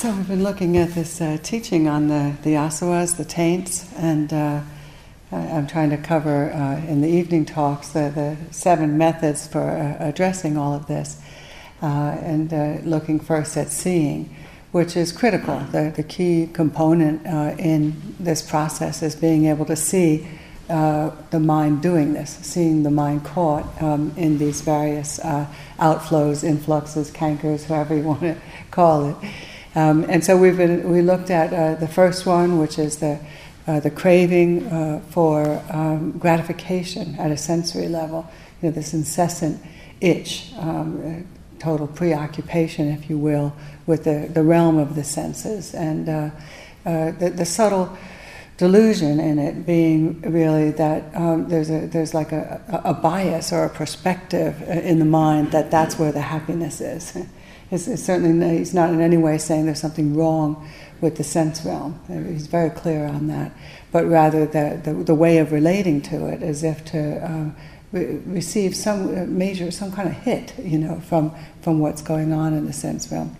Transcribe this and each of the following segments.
So we've been looking at this uh, teaching on the, the asavas, the taints, and uh, I'm trying to cover uh, in the evening talks the, the seven methods for uh, addressing all of this, uh, and uh, looking first at seeing, which is critical. The, the key component in this process is being able to see the mind doing this, seeing the mind caught um, in these various outflows, influxes, cankers, however you want to call it. Um, and so we've been, we looked at uh, the first one, which is the, uh, the craving uh, for um, gratification at a sensory level, you know, this incessant itch, um, total preoccupation, if you will, with the, the realm of the senses. And uh, uh, the, the subtle delusion in it being really that um, there's a there's like a, a, bias or a perspective uh, in the mind that that's where the happiness is. It's, certainly he's not in any way saying there's something wrong with the sense realm. He's very clear on that, but rather the the, the way of relating to it as if to um, re- receive some uh, major some kind of hit, you know, from from what's going on in the sense realm.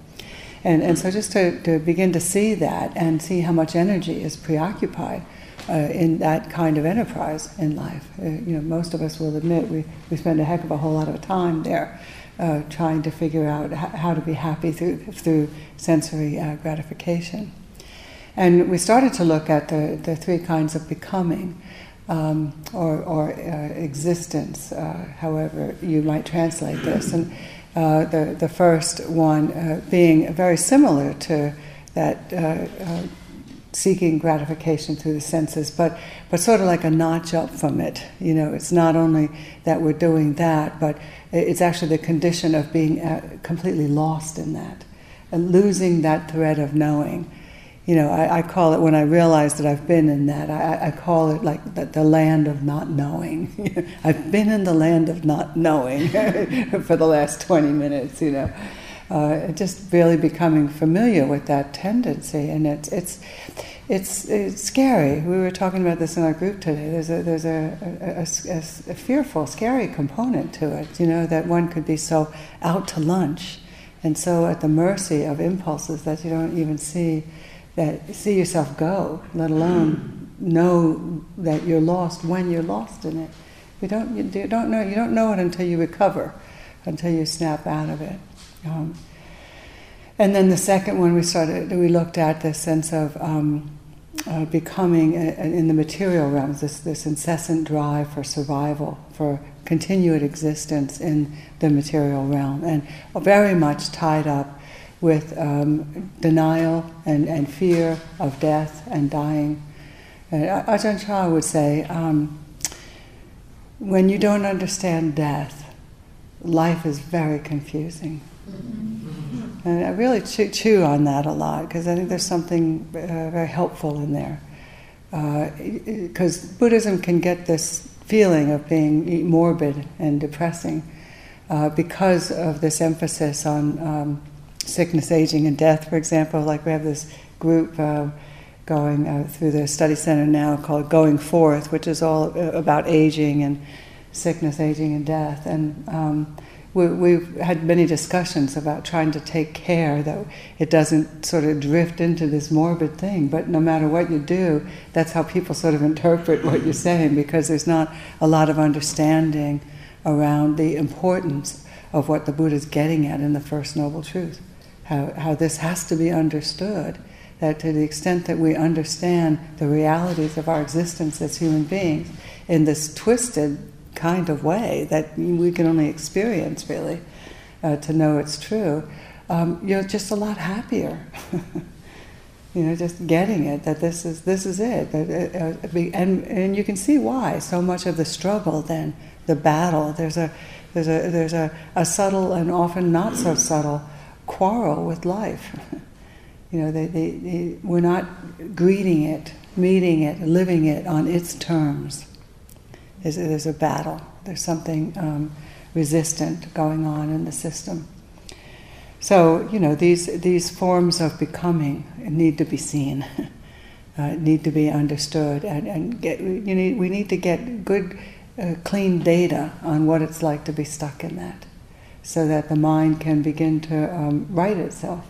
And, and so just to, to begin to see that and see how much energy is preoccupied uh, in that kind of enterprise in life. Uh, you know, most of us will admit we, we spend a heck of a whole lot of time there uh, trying to figure out how to be happy through, through sensory uh, gratification. And we started to look at the, the three kinds of becoming. Um, or, or uh, existence, uh, however you might translate this. And uh, the, the first one uh, being very similar to that seeking gratification through the senses, but, but sort of like a notch up from it. You know, it's not only that we're doing that, but it's actually the condition of being uh, completely lost in that and losing that thread of knowing. You know, I, I call it when I realize that I've been in that. I, I call it like the, the, land of not knowing. I've been in the land of not knowing for the last twenty minutes. You know, uh, just really becoming familiar with that tendency, and it's it's it's, it's scary. We were talking about this in our group today. There's a there's a, a, a, a, fearful, scary component to it. You know that one could be so out to lunch, and so at the mercy of impulses that you don't even see that see yourself go, let alone know that you're lost when you're lost in it. You don't you don't know you don't know it until you recover, until you snap out of it. Um, and then the second one we started, we looked at the sense of um, uh, becoming a, a, in the material realms, this, this incessant drive for survival, for continued existence in the material realm, and very much tied up with um, denial and, and fear of death and dying. And Ajahn Chah would say, um, when you don't understand death, life is very confusing. And I really chew, chew on that a lot because I think there's something uh, very helpful in there. Because uh, Buddhism can get this feeling of being morbid and depressing uh, because of this emphasis on um, sickness, aging, and death, for example. Like we have this group uh, going uh, through the study center now called Going Forth, which is all uh, about aging and sickness, aging, and death. And um, we, have had many discussions about trying to take care that it doesn't sort of drift into this morbid thing. But no matter what you do, that's how people sort of interpret what you're saying because there's not a lot of understanding around the importance of what the Buddha is getting at in the First Noble Truth. How, how this has to be understood. That to the extent that we understand the realities of our existence as human beings in this twisted kind of way that we can only experience really uh, to know it's true, um, you're just a lot happier. you know, just getting it that this is this is it, it uh, and and you can see why so much of the struggle then the battle there's a there's a there's a, a subtle and often not so subtle quarrel with life. you know, they, they, they, we're not greeting it, meeting it, living it on its terms. There's, there's a battle. There's something um, resistant going on in the system. So you know these these forms of becoming need to be seen, uh, need to be understood, and, and get you need we need to get good, uh, clean data on what it's like to be stuck in that, so that the mind can begin to um, right itself,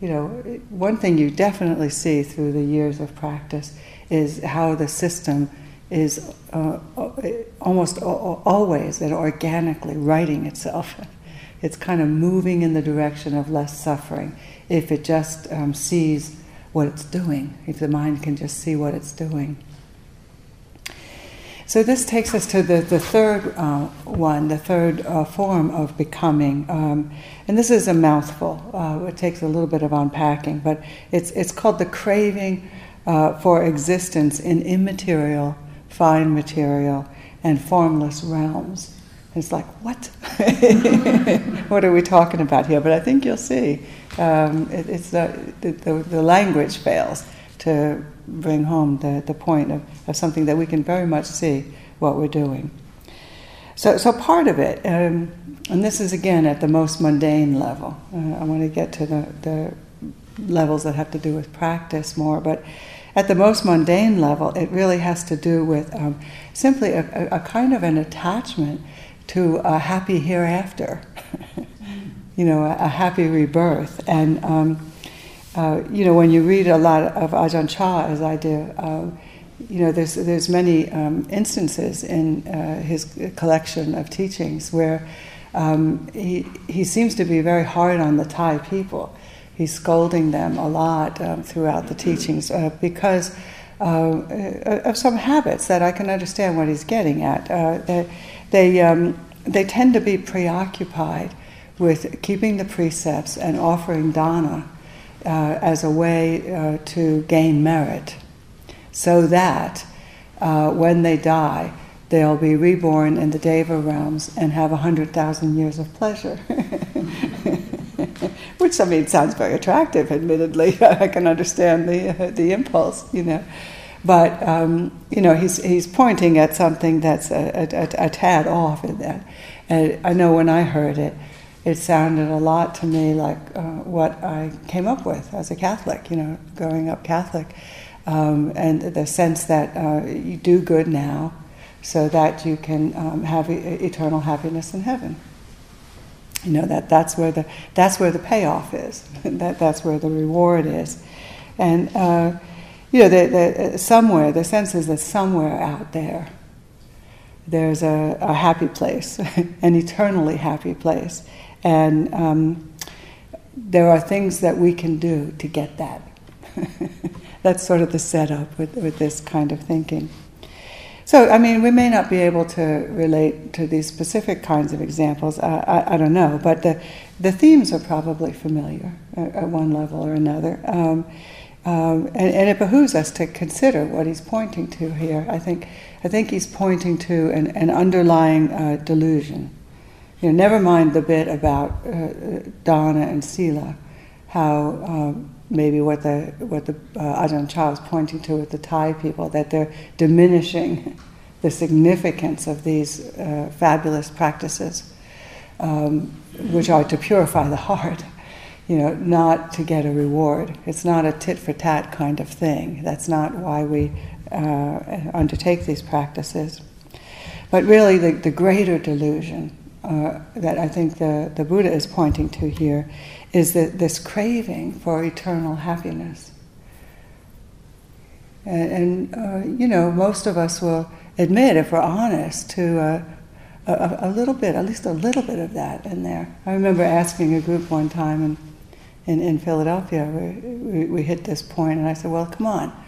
you know, one thing you definitely see through the years of practice is how the system is uh, almost always and organically righting itself. It's kind of moving in the direction of less suffering if it just um, sees what it's doing, if the mind can just see what it's doing. So this takes us to the, the third uh, one, the third uh, form of becoming. Um, and this is a mouthful. Uh, it takes a little bit of unpacking, but it's, it's called the craving uh, for existence in immaterial, fine material, and formless realms. it's like, what? what are we talking about here? But I think you'll see. Um, it, it's the, the, the language fails to bring home the, the point of, of something that we can very much see what we're doing. So, so part of it, um, and this is again at the most mundane level. Uh, I want to get to the, the levels that have to do with practice more, but at the most mundane level, it really has to do with um, simply a, a, kind of an attachment to a happy hereafter, you know, a, a, happy rebirth. And um, uh, you know, when you read a lot of Ajahn Chah, as I do, uh, you know, there's there's many um, instances in uh, his collection of teachings where um, he he seems to be very hard on the Thai people. He's scolding them a lot um, throughout the teachings uh, because. Uh, of some habits that I can understand what he's getting at. they they, um, they tend to be preoccupied with keeping the precepts and offering dana uh, as a way uh, to gain merit, so that uh, when they die, they'll be reborn in the Deva realms and have a hundred thousand years of pleasure. Which I mean sounds very attractive. Admittedly, I can understand the uh, the impulse, you know. But um, you know, he's he's pointing at something that's a, a, a tad off in that. And I know when I heard it, it sounded a lot to me like uh, what I came up with as a Catholic, you know, growing up Catholic. Um, and the sense that uh, you do good now so that you can um, have e- eternal happiness in heaven. You know, that, that's, where the, that's where the payoff is, that, that's where the reward is. And, uh, you know, the, the, somewhere, the sense is that somewhere out there, there's a, a happy place, an eternally happy place. And um, there are things that we can do to get that. That's sort of the setup with, with this kind of thinking. So, I mean, we may not be able to relate to these specific kinds of examples, I, I, I don't know, but the, the themes are probably familiar at, at one level or another. Um, um, and, and, it behooves us to consider what he's pointing to here. I think, I think he's pointing to an, an underlying uh, delusion you know, never mind the bit about uh, dana and sila, how um, maybe what the what the uh, Ajahn Chah is pointing to with the Thai people that they're diminishing the significance of these uh, fabulous practices, um, which are to purify the heart. You know, not to get a reward. It's not a tit for tat kind of thing. That's not why we uh, undertake these practices. But really, the, the greater delusion uh, that I think the, the Buddha is pointing to here is that this craving for eternal happiness. And, and uh, you know, most of us will admit, if we're honest, to uh, a, a, little bit, at least a little bit of that in there. I remember asking a group one time in, in, in Philadelphia, we, we, we hit this point, and I said, Well, come on,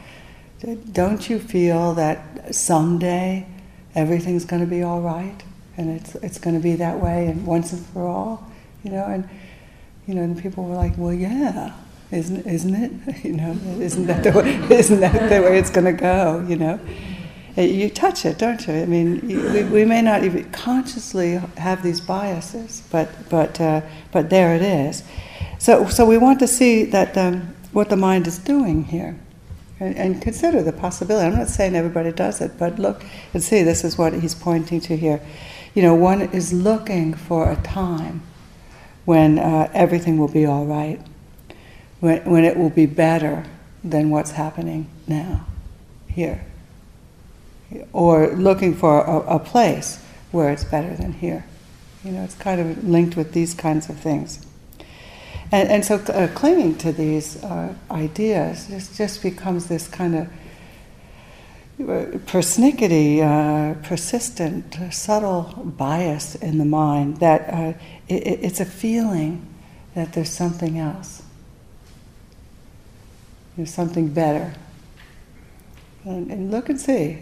don't you feel that someday everything's going to be all right? and it's it's going to be that way and once and for all, you know. And you know, and people were like, "Well, yeah, isn't isn't it? You know, isn't that the way? Isn't that the way it's going to go? You know." You touch it, don't you? I mean, we, we may not even consciously have these biases, but but uh, but there it is. So so we want to see that um, what the mind is doing here and, and, consider the possibility. I'm not saying everybody does it, but look and see. This is what he's pointing to here you know, one is looking for a time when uh, everything will be all right, when, when it will be better than what's happening now, here. Or looking for a, a place where it's better than here. You know, it's kind of linked with these kinds of things. And, and so uh, clinging to these uh, ideas just, just becomes this kind of persnickety, uh, persistent, subtle bias in the mind that uh, it, it's a feeling that there's something else, there's something better. And, and, look and see.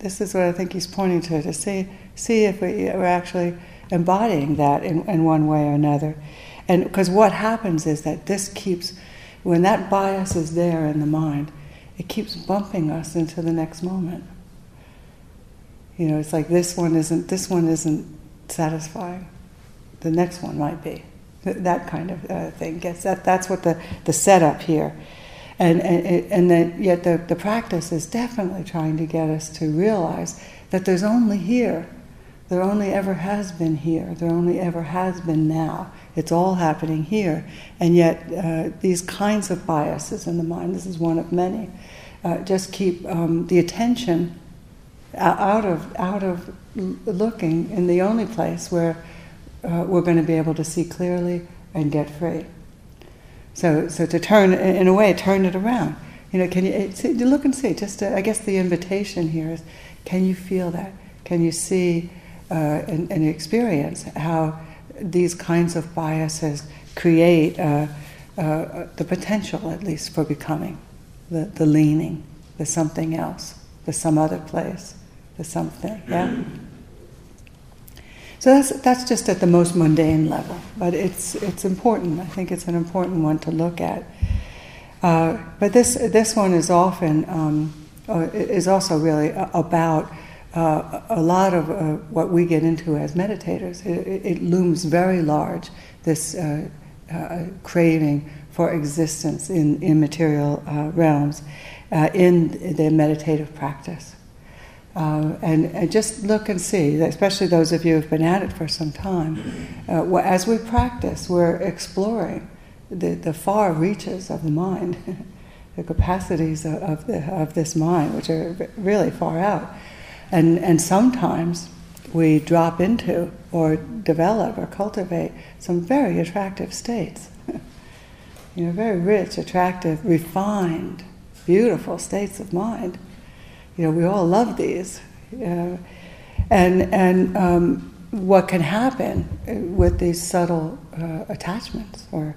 This is what I think he's pointing to, to see, see if we, are actually embodying that in, in one way or another. And because what happens is that this keeps, when that bias is there in the mind, it keeps bumping us into the next moment. You know, it's like this one isn't this one isn't satisfying. The next one might be. That kind of uh, thing gets that. That's what the, the setup here, and and, and then yet the, the practice is definitely trying to get us to realize that there's only here, there only ever has been here, there only ever has been now. It's all happening here, and yet uh, these kinds of biases in the mind. This is one of many uh, just keep um, the attention out of out of looking in the only place where uh, we're going to be able to see clearly and get free. So, so to turn, in a way, turn it around. You know, can you see, look and see? Just, to, I guess the invitation here is, can you feel that? Can you see uh, and, and, experience how these kinds of biases create uh, uh, the potential, at least, for becoming? the, the leaning, the something else, the some other place, the something, yeah? So that's, that's just at the most mundane level, but it's, it's important. I think it's an important one to look at. Uh, but this, this one is often, um, uh, is also really about uh, a lot of uh, what we get into as meditators. It, it looms very large, this uh, uh, craving for existence in immaterial uh, realms uh, in the meditative practice. And, and, just look and see, especially those of you who've been at it for some time, as we practice, we're exploring the, the far reaches of the mind, the capacities of, the, of this mind, which are really far out. And, and sometimes we drop into or develop or cultivate some very attractive states you know, very rich, attractive, refined, beautiful states of mind. You know, we all love these. Uh, and and um, what can happen with these subtle uh, attachments or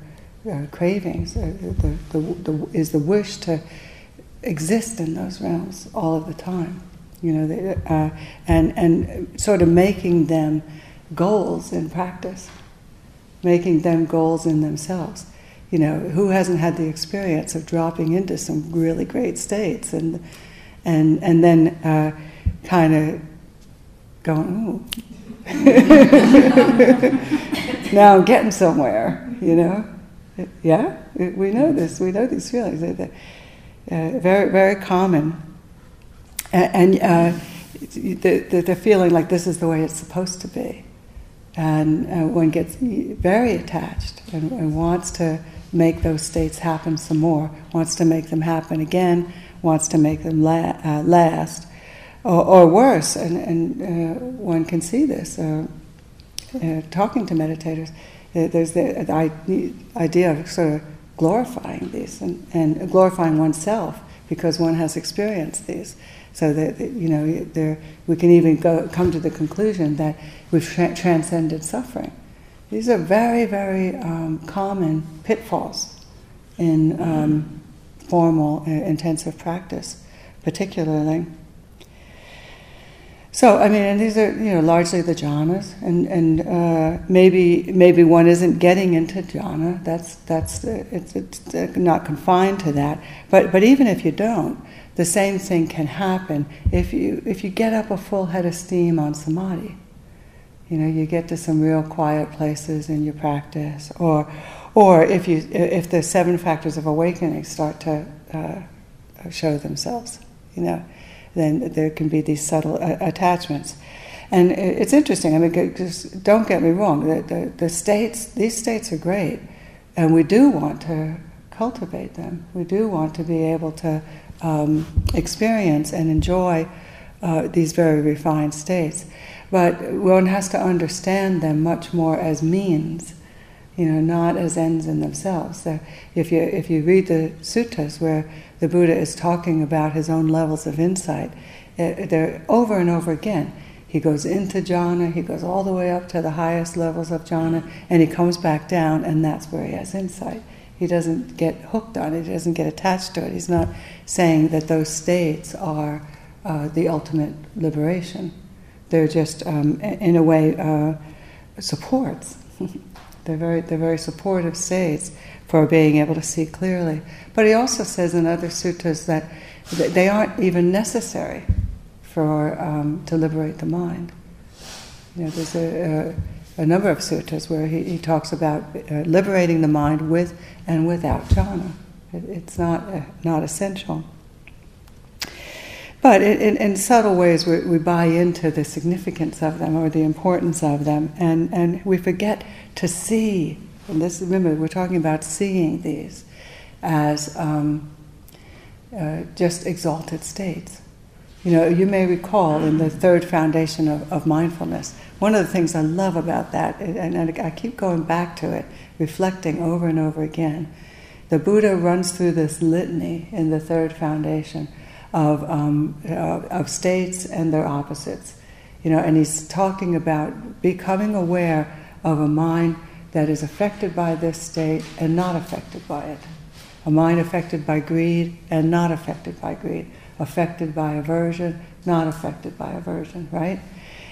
uh, cravings uh, the, the, the, is the wish to exist in those realms all of the time. You know, they, uh, and and sort of making them goals in practice, making them goals in themselves you know, who hasn't had the experience of dropping into some really great states and and and then uh, kind of going, ooh, now I'm getting somewhere, you know? Yeah, we know this. We know these feelings. They're, uh, very very common, and, uh, the, the, the feeling like this is the way it's supposed to be, and uh, one gets very attached and, and wants to make those states happen some more, wants to make them happen again, wants to make them la- uh, last, or, or, worse, and, and uh, one can see this uh, uh talking to meditators. Uh, there's the, the, idea of sort of glorifying these and, and glorifying oneself because one has experienced these. So that you know, we can even go, come to the conclusion that we've tra- transcended suffering. These are very, very um, common pitfalls in um, formal, uh, intensive practice, particularly. So, I mean, and these are, you know, largely the jhanas, and, and uh, maybe, maybe one isn't getting into jhana, that's, that's, it's, it's uh, not confined to that, but, but even if you don't, the same thing can happen if you, if you get up a full head of steam on samadhi you know, you get to some real quiet places in your practice, or, or if you, if the seven factors of awakening start to uh, show themselves, you know, then there can be these subtle uh, attachments. And it's interesting. I mean, just don't get me wrong. The, the, the states, these states are great, and we do want to cultivate them. We do want to be able to um, experience and enjoy uh, these very refined states. But one has to understand them much more as means, you know, not as ends in themselves. So if you if you read the suttas where the Buddha is talking about his own levels of insight, eh, they're over and over again. He goes into jhana, he goes all the way up to the highest levels of jhana, and he comes back down, and that's where he has insight. He doesn't get hooked on it, he doesn't get attached to it. He's not saying that those states are uh, the ultimate liberation. They're just, um, in a way, uh, supports. they're, very, they're very supportive states for being able to see clearly. But he also says in other suttas that they aren't even necessary for um, to liberate the mind. You know, there's a, a, a number of suttas where he, he talks about uh, liberating the mind with and without jhana. It, it's not uh, not essential. But in, in, subtle ways, we, we, buy into the significance of them or the importance of them, and, and we forget to see. And this, remember, we're talking about seeing these as um, uh, just exalted states. You know, you may recall in the third foundation of, of mindfulness, one of the things I love about that, and, I keep going back to it, reflecting over and over again. The Buddha runs through this litany in the third foundation of, um, of states and their opposites. You know, and he's talking about becoming aware of a mind that is affected by this state and not affected by it. A mind affected by greed and not affected by greed. Affected by aversion, not affected by aversion, right?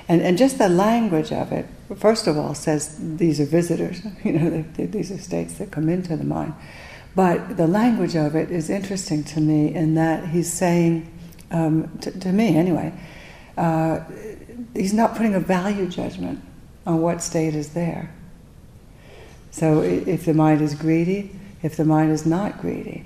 And, and just the language of it, first of all, says these are visitors, you know, these are states that come into the mind. But the language of it is interesting to me in that he's saying, um, to, to, me anyway, uh, he's not putting a value judgment on what state is there. So if the mind is greedy, if the mind is not greedy,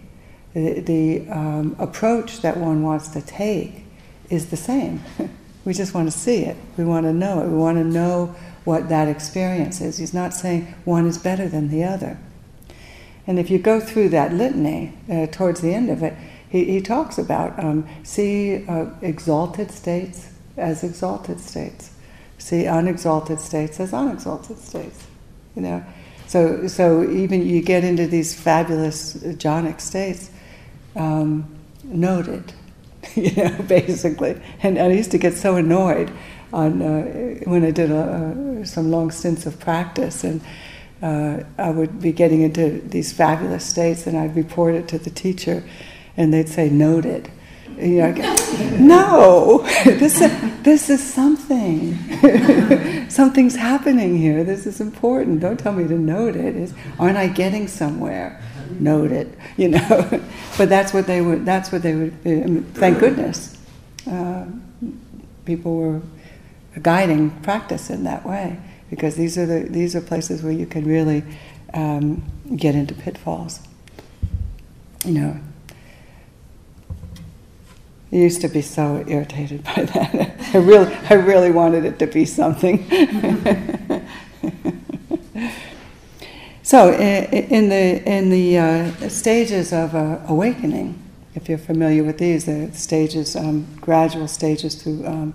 the, the um, approach that one wants to take is the same. we just want to see it. We want to know it. We want to know what that experience is. He's not saying one is better than the other. And if you go through that litany, uh, towards the end of it, he, he talks about um, see uh, exalted states as exalted states, see unexalted states as unexalted states. You know, so so even you get into these fabulous jhanic states, um, noted. You know, basically, and, I used to get so annoyed on uh, when I did a, some long stints of practice and uh, I would be getting into these fabulous states, and I'd report it to the teacher, and they'd say, "Noted." You know, no, this is, this is something. Something's happening here. This is important. Don't tell me to note it. Is aren't I getting somewhere? Note it. You know, but that's what they would. That's what they would. Thank goodness, uh, people were guiding practice in that way because these are the these are places where you can really um, get into pitfalls. You know, I used to be so irritated by that. I really, I really wanted it to be something. so, in the in the uh, stages of uh, awakening, if you're familiar with these, the stages, um, gradual stages through um,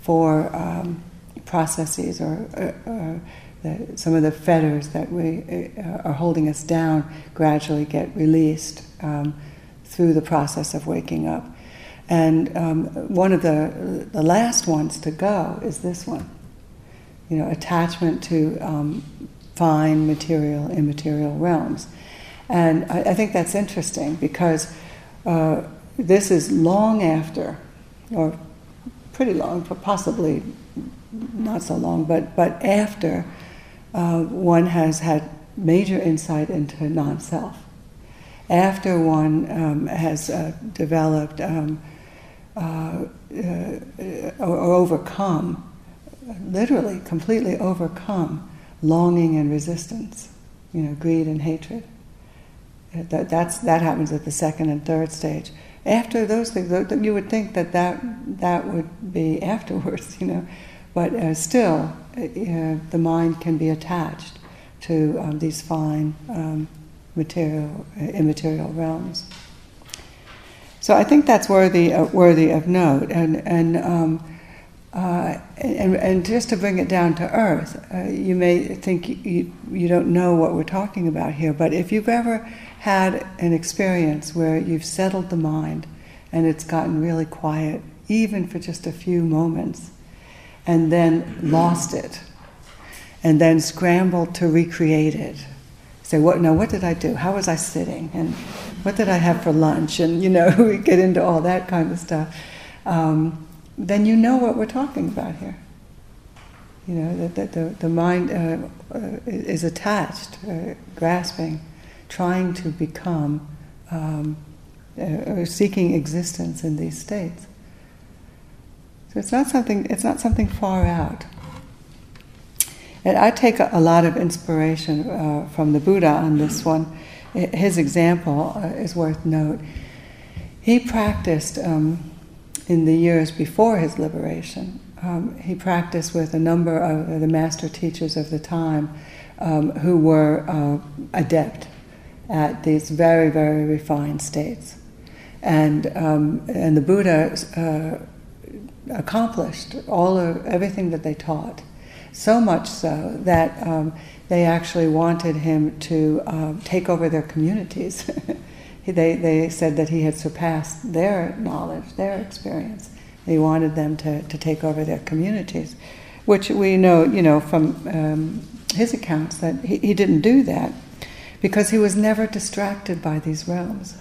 four um, processes or, uh, uh, the, some of the fetters that we uh, are holding us down gradually get released um, through the process of waking up. And um, one of the, the last ones to go is this one. You know, attachment to um, fine material, immaterial realms. And I, I think that's interesting because uh, this is long after, or pretty long, possibly not so long, but, but after uh, one has had major insight into non self, after one um, has uh, developed um, uh, uh, or, or overcome, literally, completely overcome longing and resistance, you know, greed and hatred. That, that's, that happens at the second and third stage. After those things, you would think that that, that would be afterwards, you know. But uh, still, uh, the mind can be attached to um, these fine um, material, uh, immaterial realms. So I think that's worthy, uh, worthy of note. And, and um, Uh, and, and just to bring it down to earth, uh, you may think you, you don't know what we're talking about here, but if you've ever had an experience where you've settled the mind and it's gotten really quiet, even for just a few moments, and then lost it, and then scrambled to recreate it. Say, what now? What did I do? How was I sitting? And what did I have for lunch? And you know, we get into all that kind of stuff. Um, then you know what we're talking about here. You know, that, the, the mind uh, uh, is attached, uh, grasping, trying to become, um, uh, or seeking existence in these states. So it's not something, it's not something far out. And I take a, a lot of inspiration uh, from the Buddha on this one. His example uh, is worth note. He practiced um, in the years before his liberation. Um, he practiced with a number of the master teachers of the time um, who were uh, adept at these very, very refined states. And, um, and the Buddha uh, accomplished all of everything that they taught. So much so that um, they actually wanted him to uh, take over their communities. they, they said that he had surpassed their knowledge, their experience. He wanted them to, to take over their communities, which we know, you know, from um, his accounts that he, he didn't do that because he was never distracted by these realms.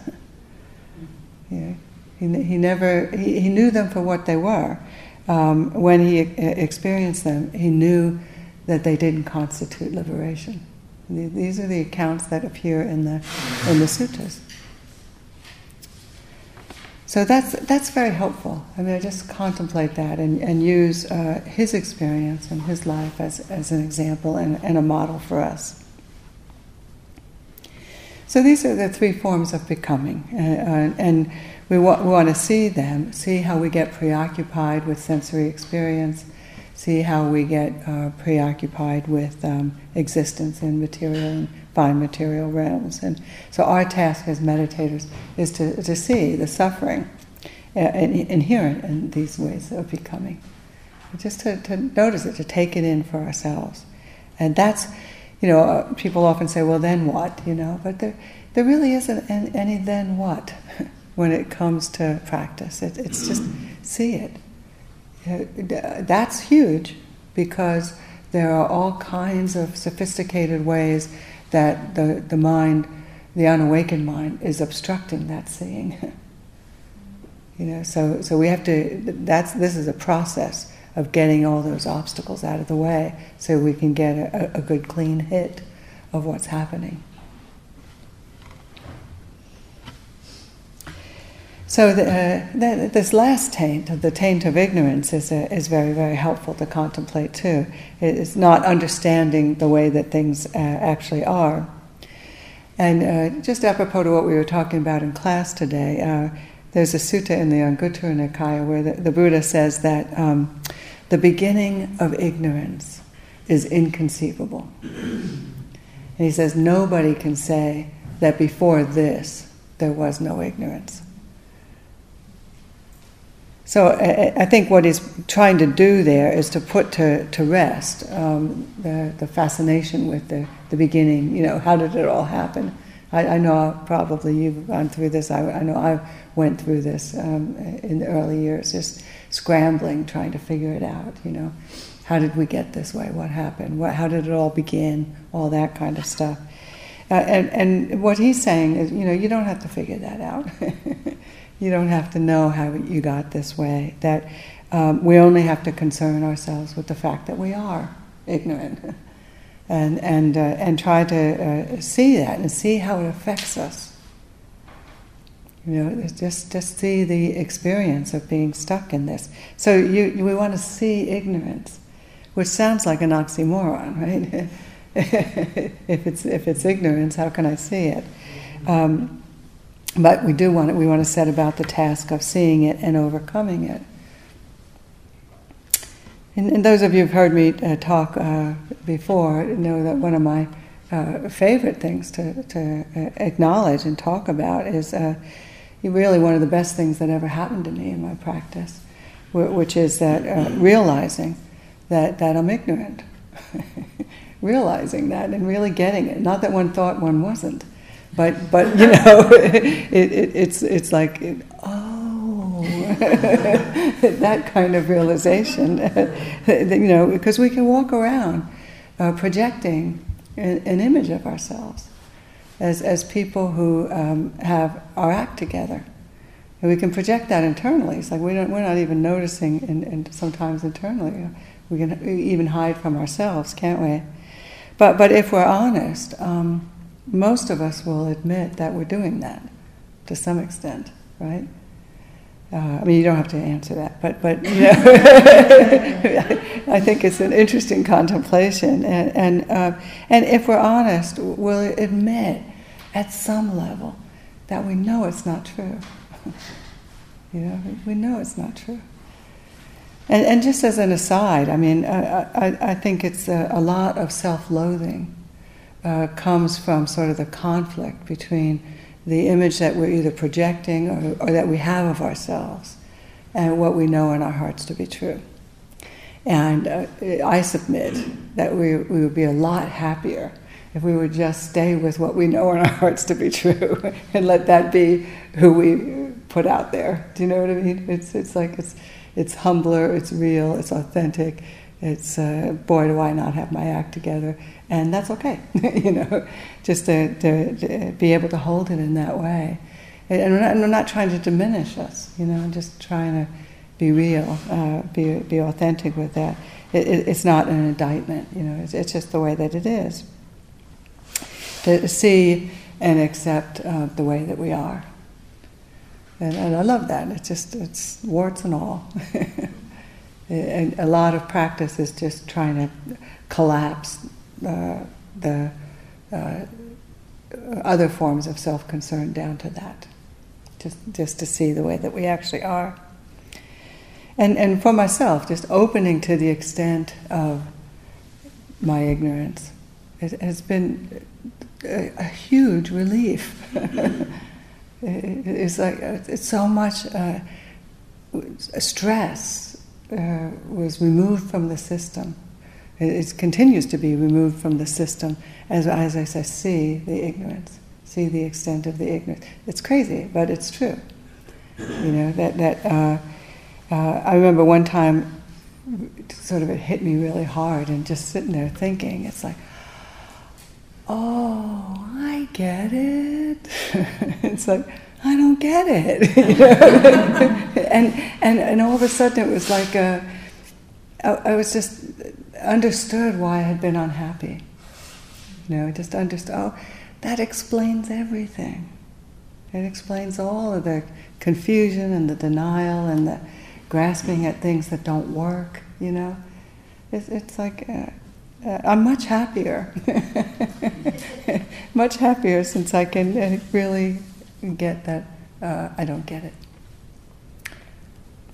yeah. he, he never, he, he knew them for what they were. Um, when he experienced them, he knew that they didn't constitute liberation. These are the accounts that appear in the, in the suttas. So that's, that's very helpful. I mean, I just contemplate that and, and use uh, his experience and his life as, as an example and, and a model for us. So these are the three forms of becoming. Uh, uh, and we, wa- we want to see them, see how we get preoccupied with sensory experience, see how we get uh, preoccupied with um, existence in material and fine material realms. And so our task as meditators is to, to see the suffering uh, inherent in these ways of becoming. Just to, to notice it, to take it in for ourselves. And that's, you know, uh, people often say, well, then what, you know, but there, there really isn't any then what when it comes to practice. It, it's just see it. Uh, that's huge because there are all kinds of sophisticated ways that the, the mind, the unawakened mind, is obstructing that seeing. you know, so, so we have to, that's, this is a process of getting all those obstacles out of the way so we can get a, a good clean hit of what's happening. So the, uh, the, this last taint, the taint of ignorance, is, uh, is very, very helpful to contemplate too. It's not understanding the way that things uh, actually are. And uh, just apropos to what we were talking about in class today, uh, there's a sutta in the Anguttara Nikaya where the, the Buddha says that um, the beginning of ignorance is inconceivable. And he says nobody can say that before this there was no ignorance. So I, think what he's trying to do there is to put to, to rest um, the, the fascination with the, the beginning. You know, how did it all happen? I, I know probably you've gone through this. I, I know I went through this um, in the early years, just scrambling, trying to figure it out. You know, how did we get this way? What happened? What, how did it all begin? All that kind of stuff. Uh, and, and what he's saying is, you know, you don't have to figure that out. You don't have to know how you got this way. That um, we only have to concern ourselves with the fact that we are ignorant, and and uh, and try to uh, see that and see how it affects us. You know, just just see the experience of being stuck in this. So you, we want to see ignorance, which sounds like an oxymoron, right? if it's if it's ignorance, how can I see it? Um, but we do want it, we want to set about the task of seeing it and overcoming it. And, and those of you who've heard me uh, talk uh, before know that one of my uh, favorite things to, to uh, acknowledge and talk about is uh, really one of the best things that ever happened to me in my practice which is that uh, realizing that, that I'm ignorant. realizing that and really getting it. Not that one thought one wasn't, but, but you know, it, it, it's, it's like, oh, that kind of realization. you know, because we can walk around uh, projecting an, an, image of ourselves as, as people who um, have our act together. And we can project that internally. It's like we don't, we're not even noticing, and, and sometimes internally. We can even hide from ourselves, can't we? But, but if we're honest, um, most of us will admit that we're doing that to some extent, right? Uh, I mean, you don't have to answer that, but but you know, I think it's an interesting contemplation, and and uh, and if we're honest, we'll admit at some level that we know it's not true. you know, we know it's not true. And, and just as an aside, I mean, I, I, I think it's a, a, lot of self-loathing uh, comes from sort of the conflict between the image that we're either projecting or, or that we have of ourselves and what we know in our hearts to be true. And uh, I submit that we, we would be a lot happier if we would just stay with what we know in our hearts to be true and let that be who we put out there. Do you know what I mean? It's, it's like it's, it's humbler, it's real, it's authentic. It's uh, boy, do I not have my act together, and that's okay. you know, just to, to, to, be able to hold it in that way, and we're, not, we're not trying to diminish us. You know, just trying to be real, uh, be be authentic with that. It, it, it's not an indictment. You know, it's, it's, just the way that it is. To see and accept uh, the way that we are. And, and I love that. It's just, it's warts and all. and a lot of practice is just trying to collapse uh, the uh, other forms of self concern down to that. Just, just to see the way that we actually are. And, and for myself, just opening to the extent of my ignorance it has been a, a huge relief. It's like it's so much uh, stress uh, was removed from the system. It, it, continues to be removed from the system as, as I say, see the ignorance, see the extent of the ignorance. It's crazy, but it's true. You know that that uh, uh, I remember one time, sort of it hit me really hard, and just sitting there thinking, it's like, oh, I get it. it's like, I don't get it. and, and, and all of a sudden it was like a, I, I was just understood why I had been unhappy. You know, just understood, oh, that explains everything. It explains all of the confusion and the denial and the grasping at things that don't work, you know. It's, it's like, uh, uh, I'm much happier. much happier since I can uh, really get that uh, I don't get it.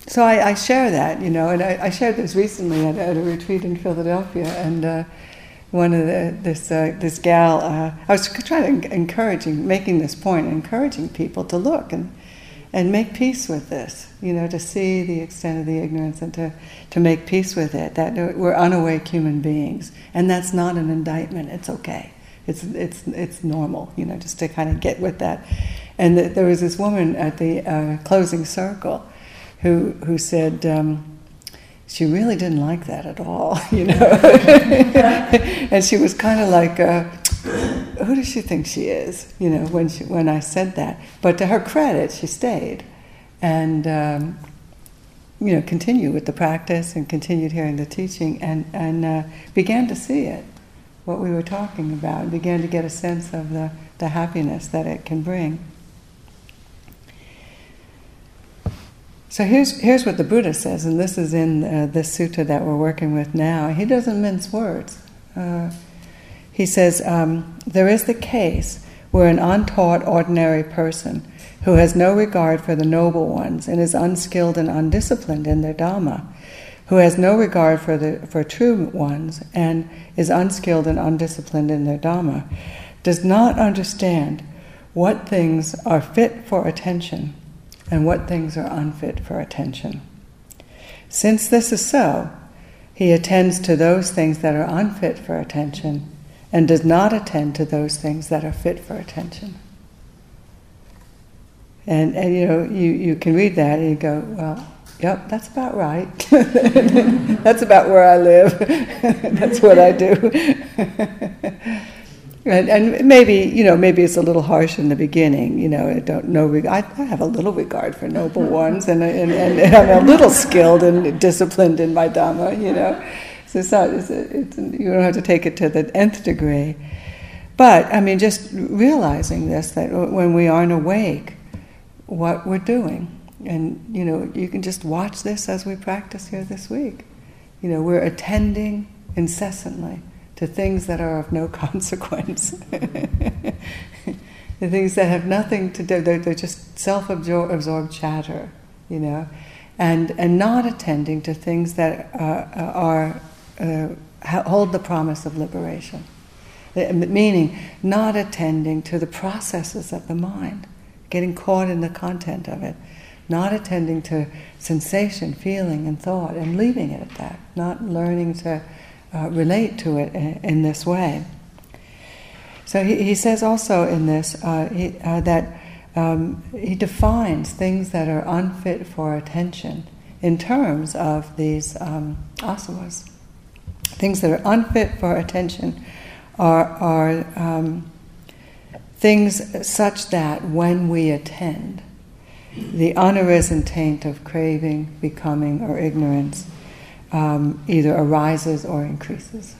So I, I, share that, you know, and I, I shared this recently at, at, a retreat in Philadelphia, and uh, one of the, this uh, this gal, uh, I was trying to encouraging, making this point, encouraging people to look and and make peace with this, you know, to see the extent of the ignorance and to, to make peace with it, that we're unawake human beings. And that's not an indictment, it's okay. It's, it's, it's normal, you know, just to kind of get with that. And the, there was this woman at the uh, closing circle who, who said, um, she really didn't like that at all, you know. and she was kind of like, uh, who does she think she is? You know, when she, when I said that. But to her credit, she stayed, and um, you know, continued with the practice and continued hearing the teaching, and and uh, began to see it, what we were talking about, and began to get a sense of the the happiness that it can bring. So here's, here's what the Buddha says, and this is in uh, this sutta that we're working with now. He doesn't mince words. Uh, he says, um, There is the case where an untaught ordinary person who has no regard for the noble ones and is unskilled and undisciplined in their Dhamma, who has no regard for, the, for true ones and is unskilled and undisciplined in their Dhamma, does not understand what things are fit for attention and what things are unfit for attention. Since this is so, he attends to those things that are unfit for attention and does not attend to those things that are fit for attention. And, and you know, you, you can read that and you go, well, yep, that's about right. that's about where I live. that's what I do. and, and maybe, you know, maybe it's a little harsh in the beginning, you know, I don't know, I, I have a little regard for noble ones and, and, and, I'm a little skilled and disciplined in my Dhamma, you know. So it's not, it's, it's, you don't have to take it to the nth degree. But, I mean, just realizing this, that when we aren't awake, what we're doing. And, you know, you can just watch this as we practice here this week. You know, we're attending incessantly to things that are of no consequence. the things that have nothing to do, they're, they're just self absorbed chatter, you know, and, and not attending to things that uh, are, uh, hold the promise of liberation. Meaning, not attending to the processes of the mind getting caught in the content of it, not attending to sensation, feeling, and thought, and leaving it at that, not learning to uh, relate to it in, this way. So he, he says also in this uh, he, uh, that um, he defines things that are unfit for attention in terms of these um, asavas. Things that are unfit for attention are, are um, things such that when we attend, the unarisen taint of craving, becoming, or ignorance um, either arises or increases.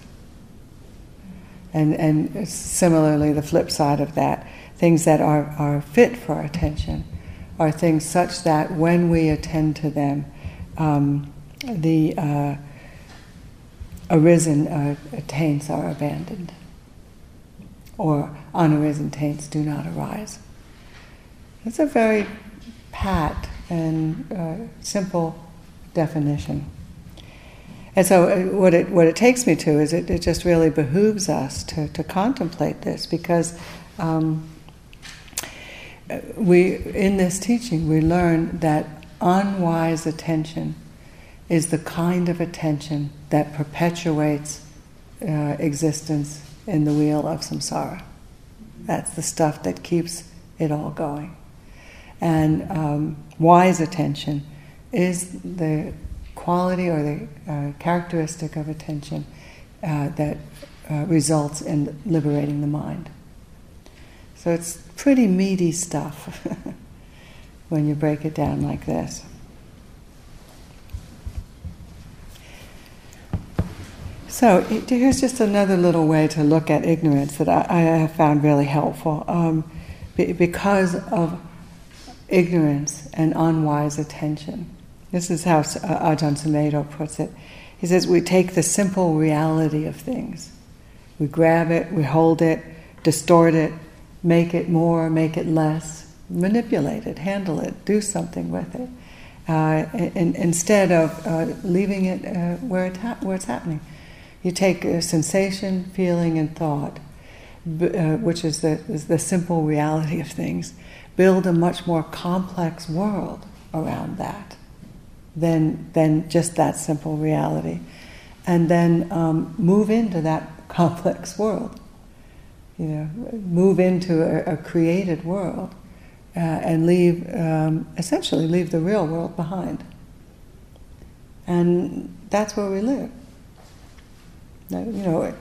And, and similarly, the flip side of that, things that are, are fit for attention are things such that when we attend to them, um, the uh, arisen uh, taints are abandoned or unarisen taints do not arise. It's a very pat and uh, simple definition. And so, uh, what it, what it takes me to is it, it just really behooves us to, to contemplate this because um, we, in this teaching, we learn that unwise attention is the kind of attention that perpetuates uh, existence in the wheel of samsara. That's the stuff that keeps it all going. And um, wise attention is the quality or the uh, characteristic of attention uh, that uh, results in liberating the mind. So it's pretty meaty stuff when you break it down like this. So here's just another little way to look at ignorance that I, I have found really helpful. Um, because of ignorance and unwise attention. This is how uh, Ajahn Sumedho puts it. He says, We take the simple reality of things. We grab it, we hold it, distort it, make it more, make it less, manipulate it, handle it, do something with it. Uh, in, instead of uh, leaving it uh, where, it ha- where it's happening. You take sensation, feeling, and thought, uh, which is the, is the simple reality of things, build a much more complex world around that than, than just that simple reality. And then um, move into that complex world. You know, move into a, a created world uh, and leave, um, essentially, leave the real world behind. And that's where we live you know,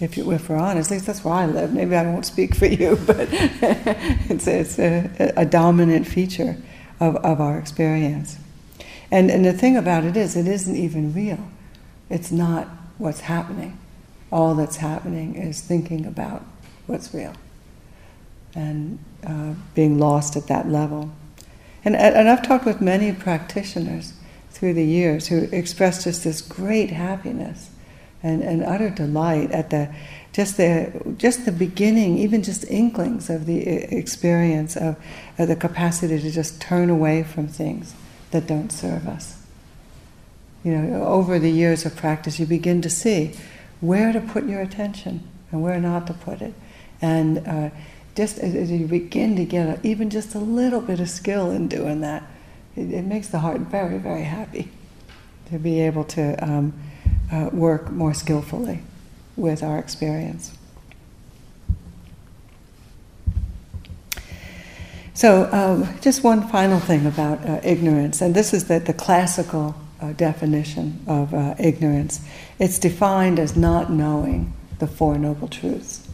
if, you, if we're honest, at least that's where I live. Maybe I won't speak for you, but it's, it's a, a, dominant feature of, of our experience. And, and the thing about it is, it isn't even real. It's not what's happening. All that's happening is thinking about what's real and uh, being lost at that level. And, and I've talked with many practitioners through the years who express just this great happiness and, and utter delight at the just the just the beginning, even just inklings of the experience of, of the capacity to just turn away from things that don't serve us. You know, over the years of practice, you begin to see where to put your attention and where not to put it, and uh, just as you begin to get a, even just a little bit of skill in doing that, it, it makes the heart very, very happy. to be able to um, uh, work more skillfully with our experience. So, um, just one final thing about uh, ignorance, and this is the, the classical uh, definition of uh, ignorance. It's defined as not knowing the Four Noble Truths,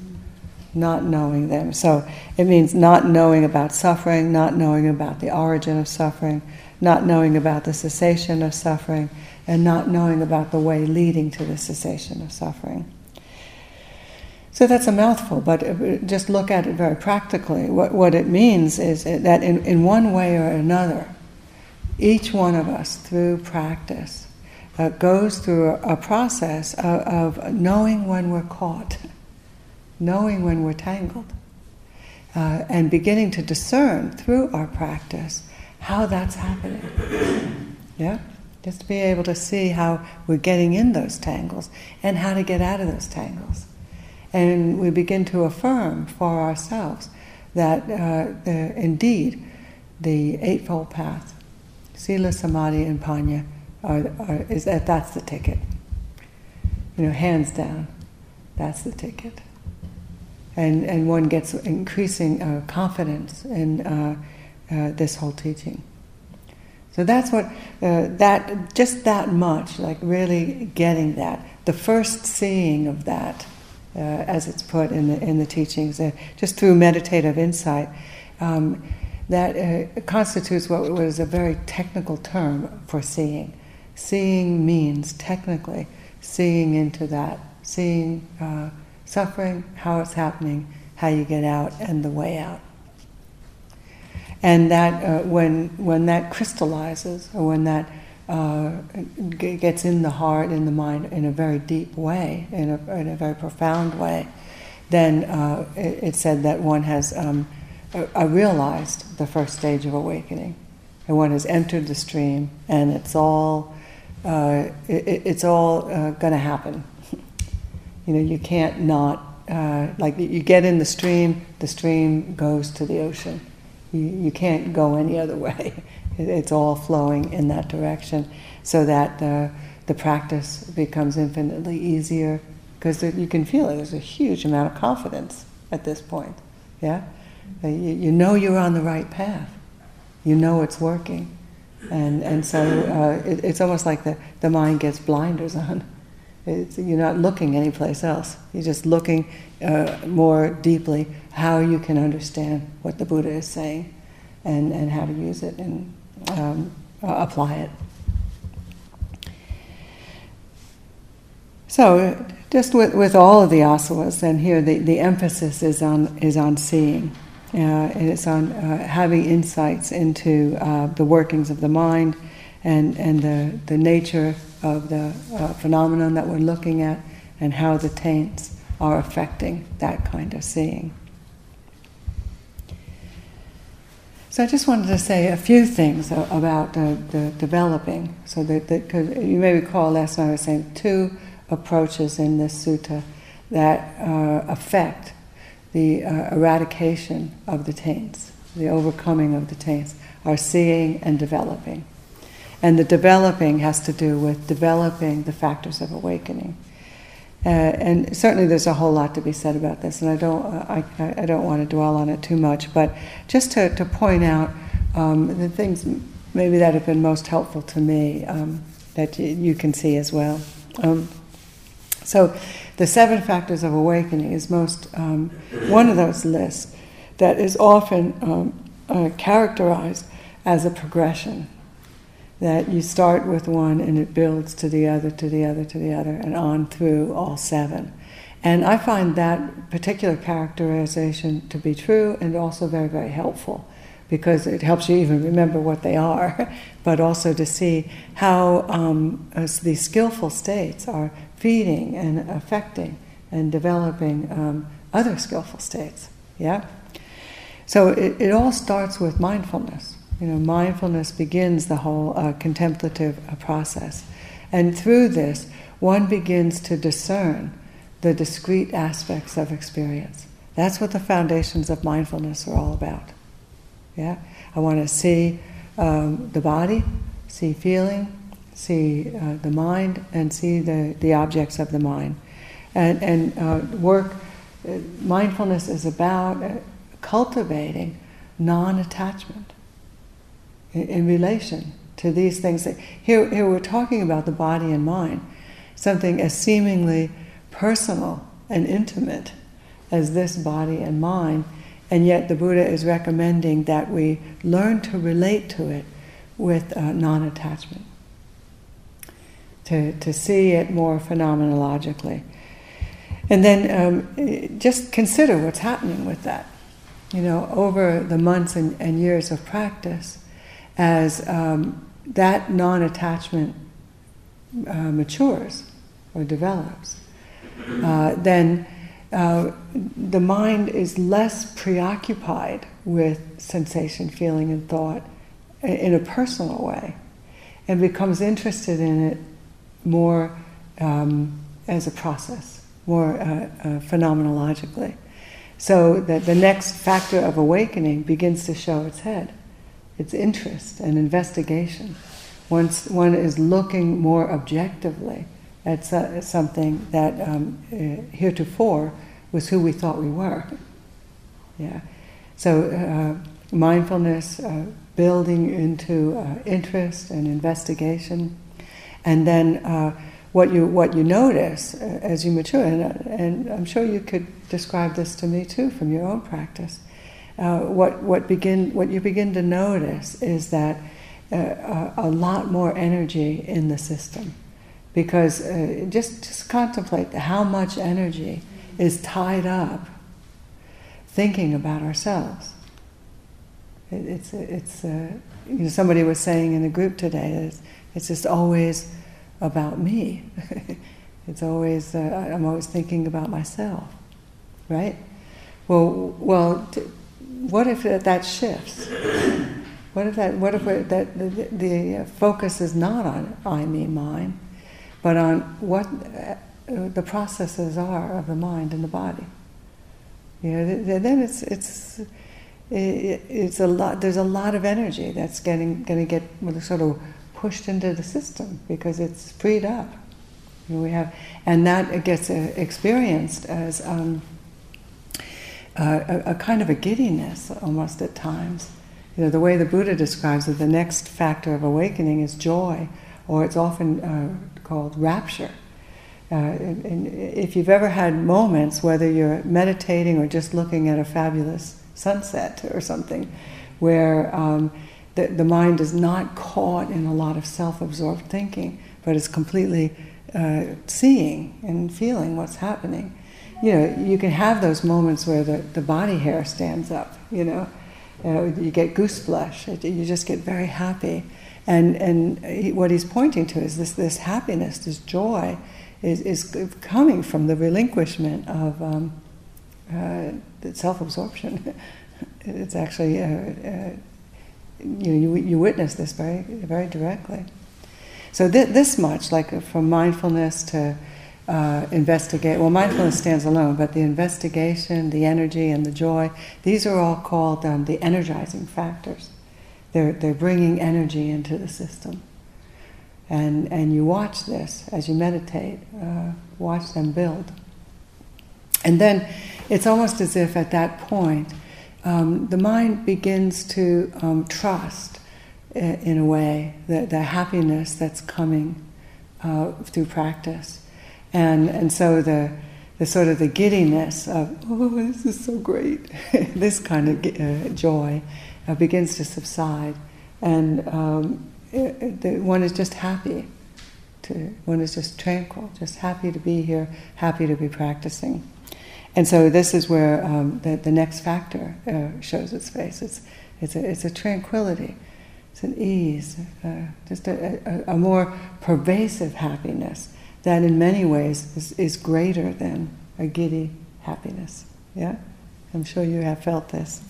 not knowing them. So, it means not knowing about suffering, not knowing about the origin of suffering, not knowing about the cessation of suffering, and not knowing about the way leading to the cessation of suffering. So that's a mouthful, but just look at it very practically. What, what it means is that in, in one way or another, each one of us, through practice, uh, goes through a, a process of, of, knowing when we're caught, knowing when we're tangled, uh, and beginning to discern through our practice how that's happening. Yeah? Just to be able to see how we're getting in those tangles and how to get out of those tangles. And we begin to affirm for ourselves that uh, the, indeed the Eightfold Path, Sila, Samadhi, and Panya, are, are, is that that's the ticket. You know, hands down, that's the ticket. And, and one gets increasing uh, confidence in uh, uh this whole teaching. So that's what, uh, that, just that much, like really getting that, the first seeing of that uh, as it's put in the, in the teachings, uh, just through meditative insight. Um, that uh, constitutes what was a very technical term for seeing. Seeing means technically seeing into that, seeing uh, suffering, how it's happening, how you get out, and the way out. And that uh, when when that crystallizes, or when that uh, gets in the heart, in the mind, in a very deep way, in a, in a very profound way, then uh, it, it, said that one has um, uh, realized the first stage of awakening, and one has entered the stream, and it's all uh, it, it's all uh, going to happen. you know, you can't not uh, like you get in the stream, the stream goes to the ocean. You, you can't go any other way it's all flowing in that direction so that the, the practice becomes infinitely easier because you can feel it. There's a huge amount of confidence at this point. Yeah? You, you know you're on the right path. You know it's working. And, and so uh, it, it's almost like the, the mind gets blinders on. It's, you're not looking anyplace else. You're just looking uh, more deeply how you can understand what the Buddha is saying and, and how to use it in, um, uh, apply it. So, just with, with all of the asavas, then here the, the emphasis is on is on seeing, uh, and it's on uh, having insights into uh, the workings of the mind, and and the the nature of the uh, phenomenon that we're looking at, and how the taints are affecting that kind of seeing. So I just wanted to say a few things about the developing. So that, that you may recall last night I was saying two approaches in this sutta that uh, affect the uh, eradication of the taints, the overcoming of the taints, are seeing and developing. And the developing has to do with developing the factors of awakening. Uh, and certainly there's a whole lot to be said about this, and I don't, uh, I, I don't want to dwell on it too much, but just to, to point out um, the things maybe that have been most helpful to me um, that you, you, can see as well. Um, so, the seven factors of awakening is most um, one of those lists that is often um, uh, characterized as a progression that you start with one and it builds to the other, to the other, to the other, and on through all seven. And I find that particular characterization to be true and also very, very helpful because it helps you even remember what they are, but also to see how um, these skillful states are feeding and affecting and developing um, other skillful states. Yeah? So it, it all starts with mindfulness. You know, mindfulness begins the whole uh, contemplative uh, process. And through this, one begins to discern the discrete aspects of experience. That's what the foundations of mindfulness are all about. Yeah? I want to see um, the body, see feeling, see uh, the mind and see the, the objects of the mind. And, and uh, work, uh, mindfulness is about uh, cultivating non attachment in, in, relation to these things. Here, here we're talking about the body and mind, something as seemingly personal and intimate as this body and mind, and yet the Buddha is recommending that we learn to relate to it with uh, non attachment, to, to see it more phenomenologically. And then um, just consider what's happening with that. You know, over the months and, and years of practice, as um, that non attachment uh, matures or develops, uh, then uh, the mind is less preoccupied with sensation, feeling, and thought in a personal way and becomes interested in it more um, as a process, more uh, uh, phenomenologically. So that the next factor of awakening begins to show its head, its interest and investigation. Once one is looking more objectively at something that um, uh, heretofore was who we thought we were. Yeah. So uh, mindfulness, uh, building into uh, interest and investigation, and then uh, what you what you notice uh, as you mature, and, and, I'm sure you could describe this to me too from your own practice. Uh, what what begin what you begin to notice is that uh, a lot more energy in the system, because uh, just just contemplate how much energy is tied up thinking about ourselves it, it's it's uh, you know somebody was saying in the group today it's, it's just always about me. it's always uh, I'm always thinking about myself, right? Well, well, t- what if that shifts? What if that? What if that the, the, focus is not on I, me, mine, but on what uh, the processes are of the mind and the body? You know, then it's it's it's a lot. There's a lot of energy that's getting going to get sort of pushed into the system because it's freed up. You know, we have, and that gets uh, experienced as um, a, a, kind of a giddiness almost at times. You know, the way the Buddha describes it, the next factor of awakening is joy, or it's often uh, called rapture. Uh, and, and if you've ever had moments, whether you're meditating or just looking at a fabulous sunset or something, where um, the, the mind is not caught in a lot of self absorbed thinking, but is completely uh, seeing and feeling what's happening. You know, you can have those moments where the, the body hair stands up, you know, you get goose flesh, you just get very happy. And, and he, what he's pointing to is this, this happiness, this joy, is, is coming from the relinquishment of um, uh, self absorption. it's actually, uh, uh, you, you, you witness this very, very directly. So, th- this much, like from mindfulness to uh, investigate, well, mindfulness stands alone, but the investigation, the energy, and the joy, these are all called um, the energizing factors. They're, they're bringing energy into the system. And, and you watch this as you meditate, uh, watch them build. And then it's almost as if at that point, um, the mind begins to um, trust, in a way, the, the happiness that's coming uh, through practice. And, and so the, the sort of the giddiness of, oh, this is so great, this kind of uh, joy uh, begins to subside. And um, it, it, one is just happy. To, one is just tranquil, just happy to be here, happy to be practicing. And so this is where um, the, the next factor uh, shows its face. It's, it's, a, it's a tranquility, it's an ease, uh, just a, a, a, more pervasive happiness that in many ways is, is greater than a giddy happiness. Yeah? I'm sure you have felt this.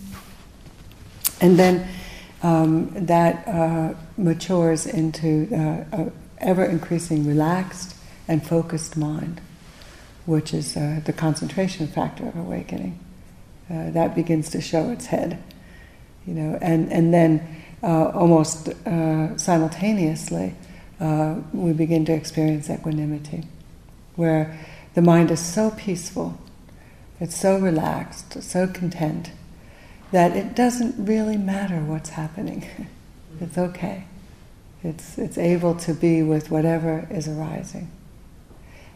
And then um, that uh, matures into uh, ever increasing relaxed and focused mind which is uh, the concentration factor of awakening. Uh, that begins to show its head, you know, and and then uh, almost uh, simultaneously, uh, we begin to experience equanimity, where the mind is so peaceful, it's so relaxed, so content, that it doesn't really matter what's happening. it's okay. It's, it's able to be with whatever is arising.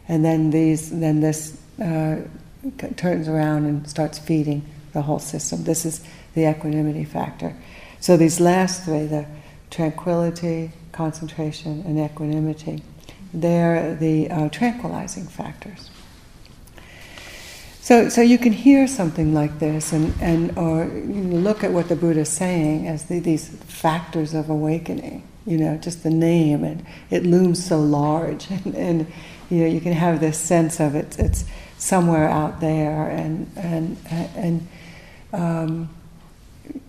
And then these, then this uh, turns around and starts feeding the whole system. This is the equanimity factor. So these last three, the tranquility, concentration, and equanimity, they're the uh, tranquilizing factors. So, so you can hear something like this, and, and or look at what the Buddha is saying as the, these factors of awakening. You know, just the name, and it looms so large, and, and you know, you can have this sense of it. It's somewhere out there, and and and um,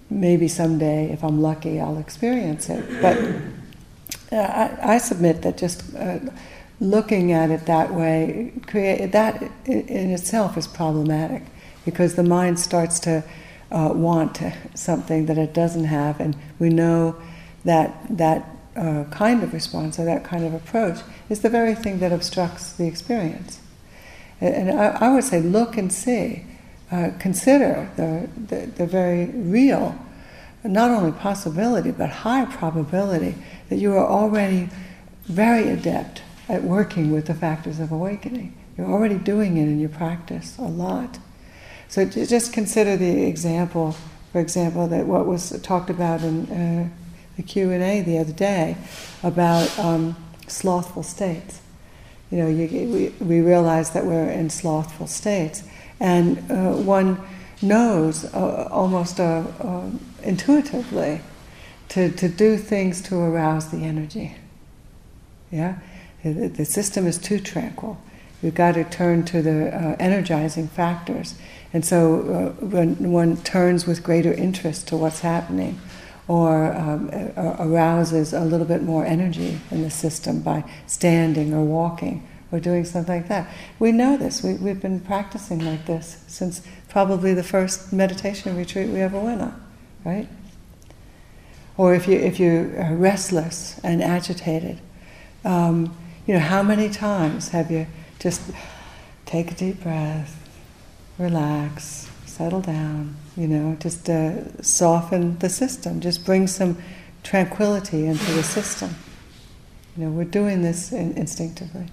maybe someday, if I'm lucky, I'll experience it. But uh, I, I, submit that just uh, looking at it that way, create that in itself is problematic because the mind starts to uh, want something that it doesn't have, and we know that that uh, kind of response or that kind of approach is the very thing that obstructs the experience. And I, I would say, look and see, uh, consider the, the, the very real, not only possibility, but high probability that you are already very adept at working with the factors of awakening. You're already doing it in your practice a lot. So just consider the example, for example, that what was talked about in uh, the Q and A the other day about um, slothful states. You know, you, we, we realize that we're in slothful states, and uh, one knows uh, almost a, uh, intuitively to, to do things to arouse the energy. Yeah, the, the system is too tranquil. We've got to turn to the uh, energizing factors, and so uh, when one turns with greater interest to what's happening or um, arouses a little bit more energy in the system by standing or walking or doing something like that. We know this. We, we've been practicing like this since probably the first meditation retreat we ever went on, right? Or if, you, if you're restless and agitated, um, you know, how many times have you just take a deep breath, relax, settle down, you know, just uh, soften the system, just bring some tranquility into the system. You know, we're doing this in, instinctively.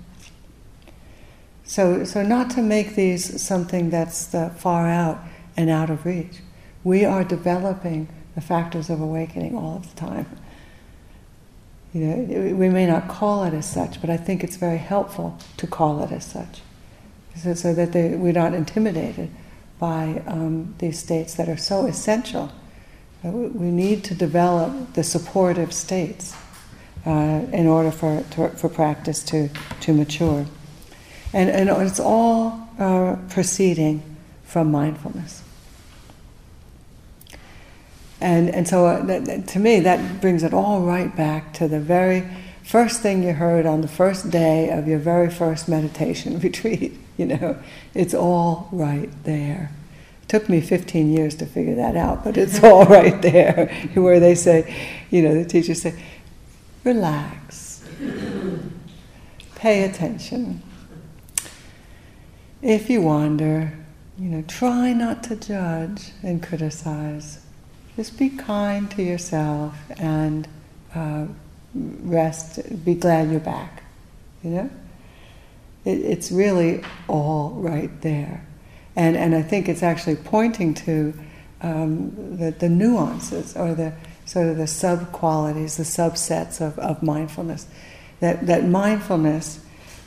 So, so not to make these something that's uh, far out and out of reach. We are developing the factors of awakening all of the time. You know, we may not call it as such, but I think it's very helpful to call it as such, so, so that they, we're not intimidated by um, these states that are so essential. Uh, we need to develop the supportive states uh, in order for, to, for practice to, to mature. And, and it's all uh, proceeding from mindfulness. And, and so uh, that, that, to me, that brings it all right back to the very first thing you heard on the first day of your very first meditation retreat. You know, it's all right there. It took me 15 years to figure that out, but it's all right there. Where they say, you know, the teachers say, relax, pay attention. If you wander, you know, try not to judge and criticize. Just be kind to yourself and uh, rest, be glad you're back. You know? It, it's really all right there. And, and I think it's actually pointing to um, the, the nuances or the sort of the sub qualities, the subsets of, of mindfulness. That, that mindfulness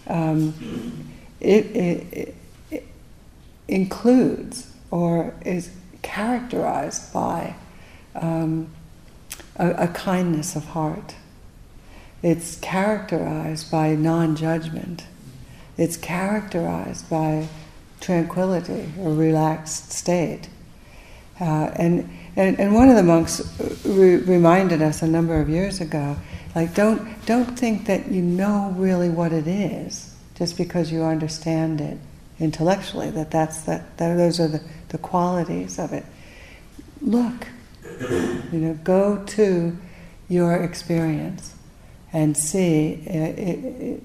um, it, it, it includes or is characterized by um, a, a kindness of heart. It's characterized by non judgment. It's characterized by tranquility a relaxed state. Uh, and, and, and one of the monks re- reminded us a number of years ago like, don't, don't think that you know really what it is just because you understand it intellectually, that, that's that, that those are the, the qualities of it. Look, you know, go to your experience and see uh, it, it,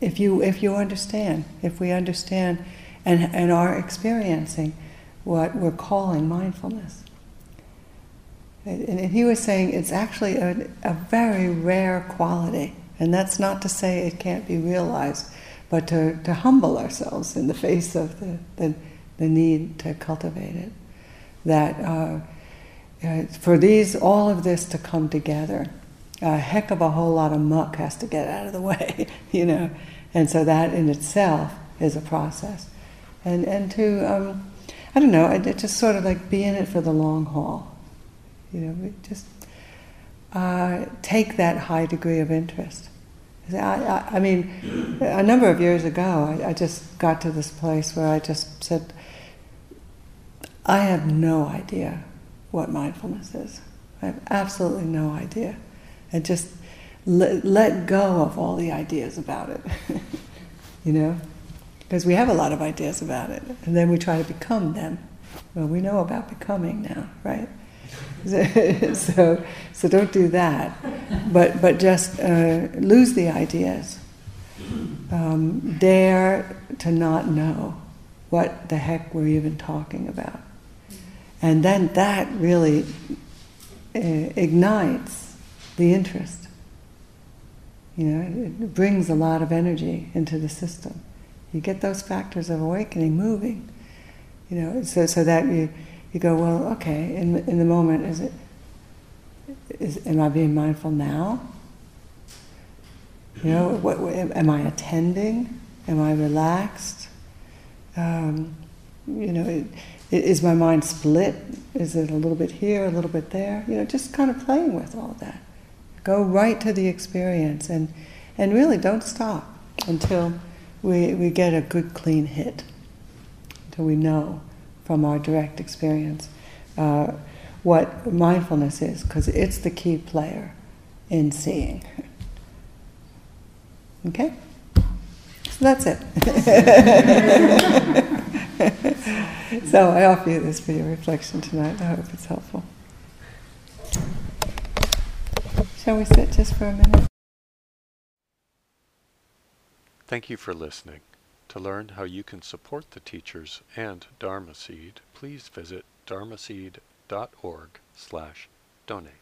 if you if you understand, if we understand and, and are experiencing what we're calling mindfulness. And, and he was saying it's actually a, a very rare quality, and that's not to say it can't be realized, but to, to humble ourselves in the face of the, the, the need to cultivate it. That uh, uh, for these, all of this to come together, a heck of a whole lot of muck has to get out of the way, you know. And so that in itself is a process. And, and to, um, I don't know, it, just sort of like be in it for the long haul. You know, just uh, take that high degree of interest. I, I, I, mean, a number of years ago, I, I just got to this place where I just said, I have no idea what mindfulness is. I have absolutely no idea. And just let, let go of all the ideas about it. you know? Because we have a lot of ideas about it. And then we try to become them. Well, we know about becoming now, right? so, so don't do that. But, but just uh, lose the ideas. Um, dare to not know what the heck we're even talking about. And then that really uh, ignites the interest. You know, it brings a lot of energy into the system. You get those factors of awakening moving. You know, so, so that you, you go, well, okay, in, in the moment, is it, is, am I being mindful now? You know, what, what, am I attending? Am I relaxed? Um, you know, it, is my mind split? Is it a little bit here, a little bit there? You know, just kind of playing with all that. Go right to the experience and, and really don't stop until we, we get a good clean hit, until we know from our direct experience uh, what mindfulness is, because it's the key player in seeing. Okay? So that's it. so I offer you this for your reflection tonight. I hope it's helpful. Shall we sit just for a minute? Thank you for listening. To learn how you can support the teachers and Dharma Seed, please visit dharmaseed.org slash donate.